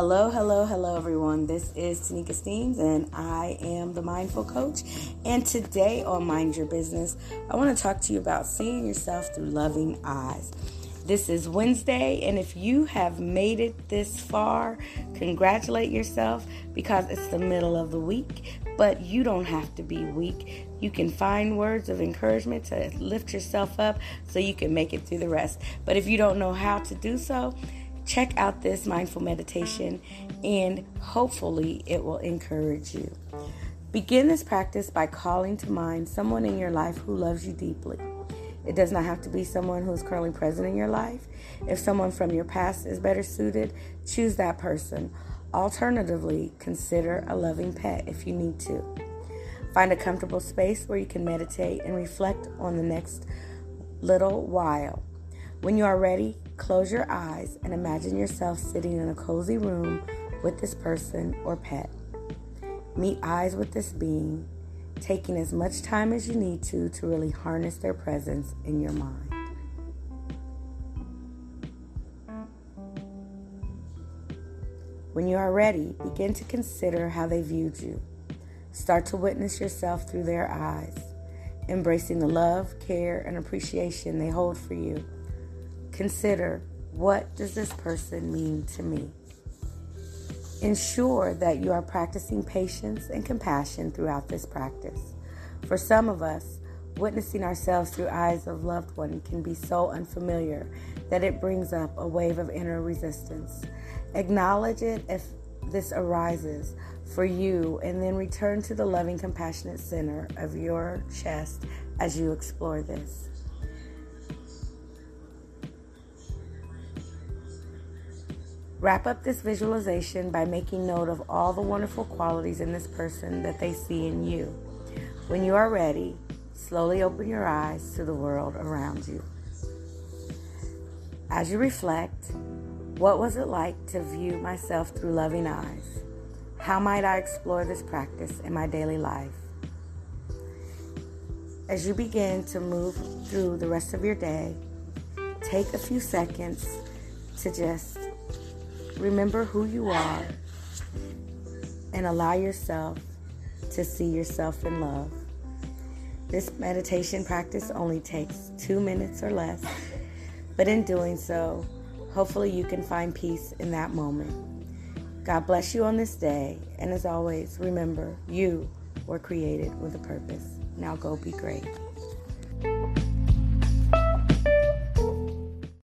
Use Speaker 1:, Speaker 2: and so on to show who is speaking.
Speaker 1: Hello, hello, hello, everyone. This is Tanika Steens, and I am the Mindful Coach. And today on Mind Your Business, I want to talk to you about seeing yourself through loving eyes. This is Wednesday, and if you have made it this far, congratulate yourself because it's the middle of the week. But you don't have to be weak. You can find words of encouragement to lift yourself up so you can make it through the rest. But if you don't know how to do so, check out this mindful meditation and hopefully it will encourage you. Begin this practice by calling to mind someone in your life who loves you deeply. It does not have to be someone who is currently present in your life. If someone from your past is better suited, choose that person. Alternatively, consider a loving pet if you need to. Find a comfortable space where you can meditate and reflect on the next little while. When you are ready, close your eyes and imagine yourself sitting in a cozy room with this person or pet. Meet eyes with this being, taking as much time as you need to to really harness their presence in your mind. When you are ready, begin to consider how they viewed you. Start to witness yourself through their eyes, embracing the love, care, and appreciation they hold for you. Consider what does this person mean to me? Ensure that you are practicing patience and compassion throughout this practice. For some of us, witnessing ourselves through eyes of loved one can be so unfamiliar that it brings up a wave of inner resistance. Acknowledge it if this arises for you and then return to the loving compassionate center of your chest as you explore this. Wrap up this visualization by making note of all the wonderful qualities in this person that they see in you. When you are ready, slowly open your eyes to the world around you. As you reflect, what was it like to view myself through loving eyes? How might I explore this practice in my daily life? As you begin to move through the rest of your day, take a few seconds to just Remember who you are and allow yourself to see yourself in love. This meditation practice only takes two minutes or less, but in doing so, hopefully you can find peace in that moment. God bless you on this day, and as always, remember you were created with a purpose. Now go be great.